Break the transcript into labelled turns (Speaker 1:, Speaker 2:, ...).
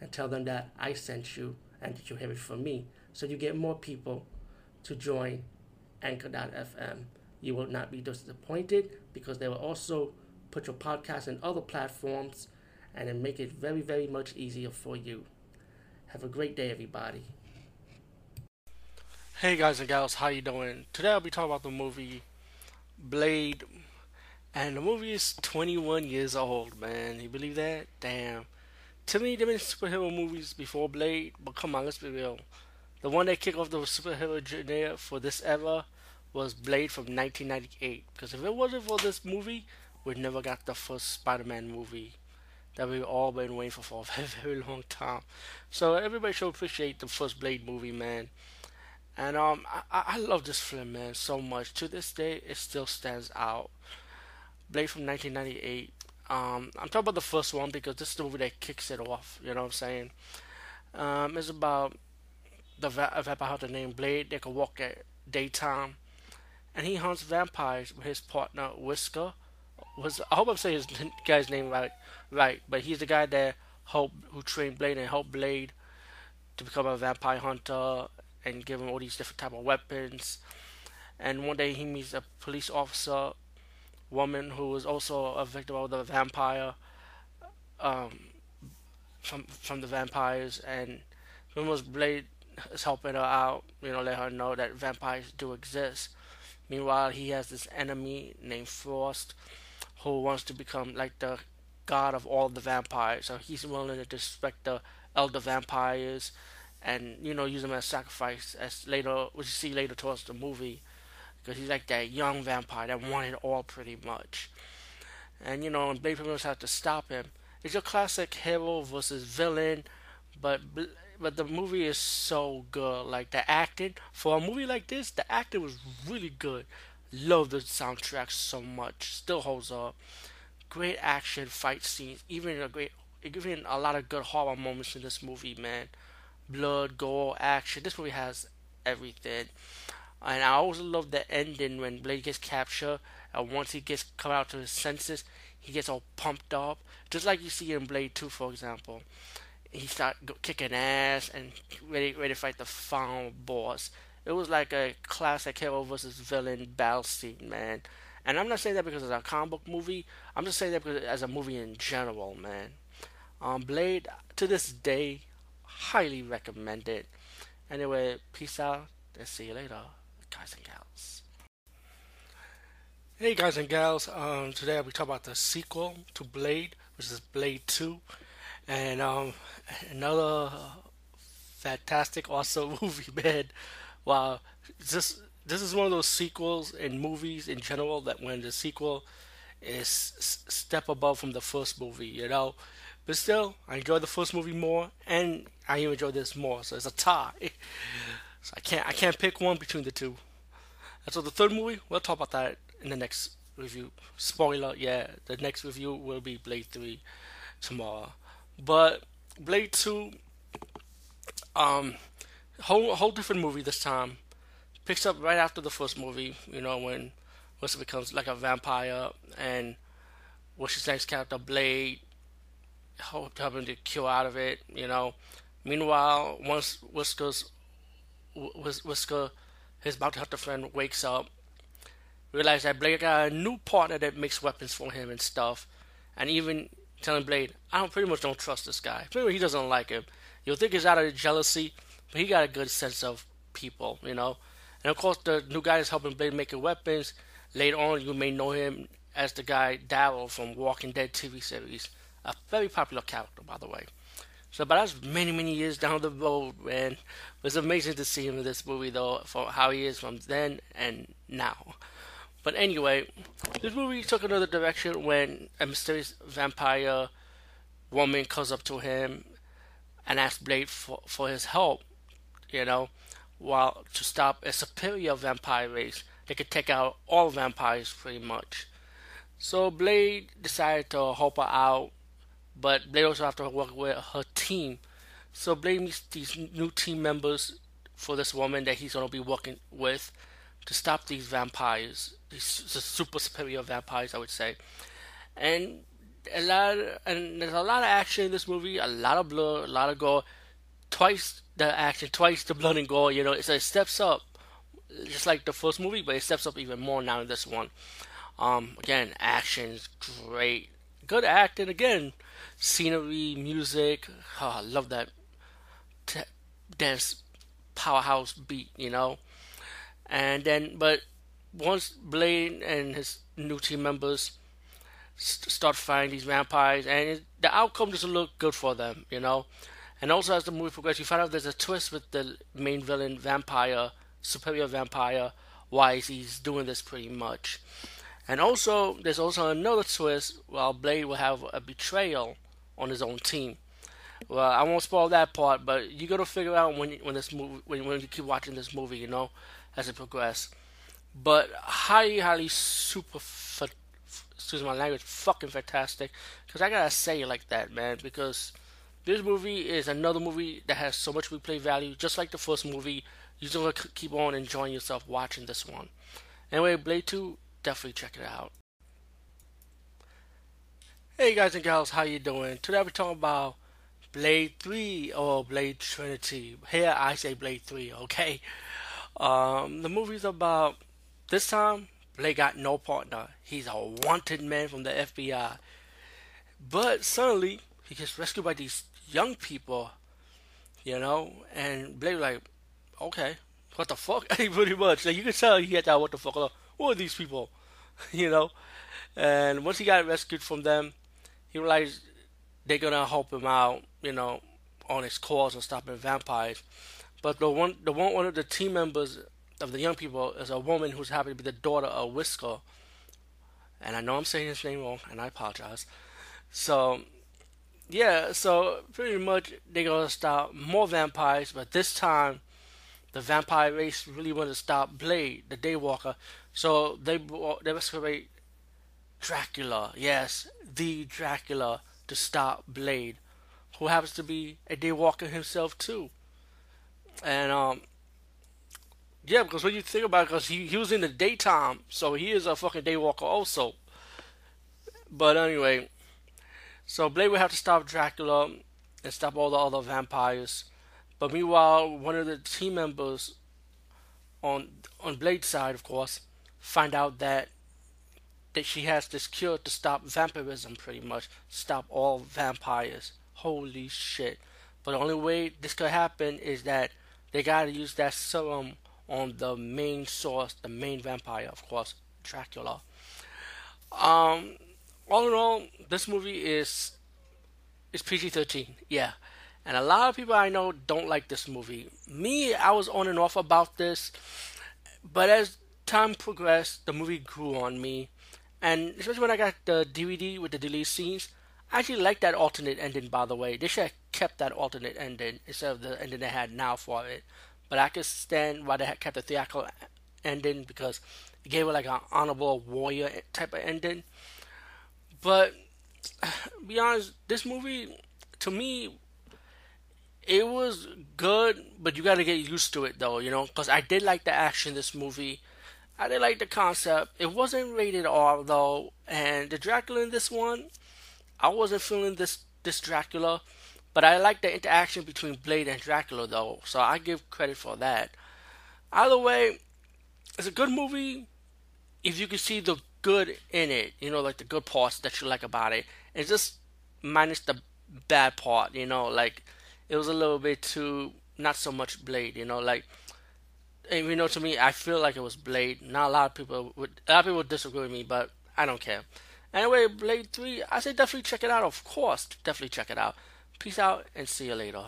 Speaker 1: and tell them that I sent you and that you have it from me. So you get more people to join Anchor.fm. You will not be disappointed because they will also put your podcast in other platforms and then make it very, very much easier for you. Have a great day, everybody. Hey guys and gals, how you doing? Today I'll be talking about the movie Blade, and the movie is 21 years old. Man, you believe that? Damn. To me, there been superhero movies before Blade, but come on, let's be real. The one that kicked off the superhero genre for this era was Blade from 1998. Because if it wasn't for this movie, we'd never got the first Spider-Man movie that we've all been waiting for for a very, very long time. So everybody should appreciate the first Blade movie, man. And um, I, I love this film, man, so much. To this day, it still stands out. Blade from 1998. Um, I'm talking about the first one because this is the movie that kicks it off. You know what I'm saying? Um, it's about the va- vampire named Blade. They can walk at daytime, and he hunts vampires with his partner Whisker. Was I hope I'm saying his guy's name right, right? But he's the guy that helped who trained Blade and helped Blade to become a vampire hunter and give him all these different type of weapons. And one day he meets a police officer, woman who was also a victim of the vampire, um, from from the vampires, and Wilmer's Blade is helping her out. You know, let her know that vampires do exist. Meanwhile, he has this enemy named Frost, who wants to become like the god of all the vampires. So he's willing to disrespect the elder vampires and you know use them as sacrifice as later which you see later towards the movie because he's like that young vampire that wanted all pretty much. And you know and Blade pretty have to stop him. It's your classic hero versus villain but but the movie is so good. Like the acting for a movie like this the acting was really good. Love the soundtrack so much. Still holds up. Great action fight scenes. Even a great even a lot of good horror moments in this movie man. Blood, gore, action. This movie has everything. And I always love the ending when Blade gets captured, and once he gets come out to his senses, he gets all pumped up, just like you see in Blade 2, for example. He start kicking ass and ready ready to fight the final boss. It was like a classic hero versus villain battle scene, man. And I'm not saying that because it's a comic book movie. I'm just saying that because as a movie in general, man. Um, Blade to this day, highly recommend it. Anyway, peace out and see you later, guys and gals. Hey guys and gals, um, today be talking about the sequel to Blade, which is Blade 2, and um, another fantastic, awesome movie, man. Wow, this this is one of those sequels in movies in general that when the sequel is step above from the first movie, you know, but still, I enjoy the first movie more, and I enjoy this more. So it's a tie. So I can't I can't pick one between the two. And so the third movie, we'll talk about that in the next review. Spoiler, yeah, the next review will be Blade Three tomorrow. But Blade Two, um, whole whole different movie this time. Picks up right after the first movie. You know when it becomes like a vampire and what's his next character Blade helping to kill out of it, you know. Meanwhile, once Wesker's Wesker, his bounty hunter friend, wakes up, realizes that Blade got a new partner that makes weapons for him and stuff, and even telling Blade, I don't pretty much don't trust this guy. Pretty much he doesn't like him. You'll think he's out of jealousy, but he got a good sense of people, you know. And of course, the new guy is helping Blade making weapons. Later on, you may know him as the guy Daryl from Walking Dead TV series. A very popular character, by the way. So, but that's many, many years down the road, man. It was amazing to see him in this movie, though, for how he is from then and now. But anyway, this movie took another direction when a mysterious vampire woman comes up to him and asks Blade for, for his help, you know, while to stop a superior vampire race that could take out all vampires pretty much. So Blade decided to help her out, but Blade also have to work with her team. So Blade meets these new team members for this woman that he's gonna be working with to stop these vampires, these super superior vampires, I would say. And a lot, of, and there's a lot of action in this movie, a lot of blood, a lot of gore. Twice the action, twice the blood and gore. You know, it steps up, just like the first movie, but it steps up even more now in this one. Um, again, action's great, good acting again, scenery, music. Oh, I love that t- dance powerhouse beat. You know, and then but once Blade and his new team members start fighting these vampires, and it, the outcome doesn't look good for them, you know. And also, as the movie progresses, you find out there's a twist with the main villain, vampire, superior vampire, why he's doing this pretty much. And also, there's also another twist while Blade will have a betrayal on his own team. Well, I won't spoil that part, but you got to figure out when when this movie when, when you keep watching this movie, you know, as it progresses. But highly, highly super excuse my language, fucking fantastic. Because I gotta say it like that, man. Because this movie is another movie that has so much replay value, just like the first movie. You're gonna keep on enjoying yourself watching this one. Anyway, Blade 2, definitely check it out. Hey guys and gals, how you doing? Today we're talking about Blade 3 or Blade Trinity. Here I say Blade 3, okay? Um, the movie's about this time Blade got no partner. He's a wanted man from the FBI. But suddenly, he gets rescued by these young people, you know, and Blade like, okay, what the fuck? Pretty much. Like, you can tell he had that what the fuck. Like, Who are these people? you know? And once he got rescued from them, he realized they're gonna help him out, you know, on his cause of stopping vampires. But the one, the one, one of the team members of the young people is a woman who's happy to be the daughter of Whisker. And I know I'm saying his name wrong, and I apologize. So, yeah, so pretty much they're gonna stop more vampires, but this time the vampire race really want to stop Blade, the Daywalker. So they they create Dracula, yes, the Dracula, to stop Blade, who happens to be a Daywalker himself too. And um, yeah, because when you think about it, because he, he was in the daytime, so he is a fucking daywalker also. But anyway, so Blade would have to stop Dracula and stop all the other vampires. But meanwhile, one of the team members on on Blade's side, of course, find out that that she has this cure to stop vampirism, pretty much stop all vampires. Holy shit! But the only way this could happen is that they gotta use that serum on the main source, the main vampire, of course, Dracula. Um, all in all, this movie is is PG thirteen, yeah. And a lot of people I know don't like this movie. Me, I was on and off about this, but as time progressed, the movie grew on me, and especially when I got the DVD with the deleted scenes, I actually liked that alternate ending. By the way, they should have kept that alternate ending instead of the ending they had now for it. But I could stand why they had kept the theatrical ending because it gave it like an honorable warrior type of ending. But be honest, this movie to me it was good, but you got to get used to it though, you know, because I did like the action in this movie. I did like the concept. It wasn't rated R though, and the Dracula in this one, I wasn't feeling this this Dracula. But I like the interaction between Blade and Dracula, though, so I give credit for that. Either way, it's a good movie if you can see the good in it, you know, like the good parts that you like about it. It's just minus the bad part, you know, like it was a little bit too not so much Blade, you know, like and, you know to me I feel like it was Blade. Not a lot of people would a lot of people would disagree with me, but I don't care. Anyway, Blade 3, I say definitely check it out, of course. Definitely check it out. Peace out and see you later.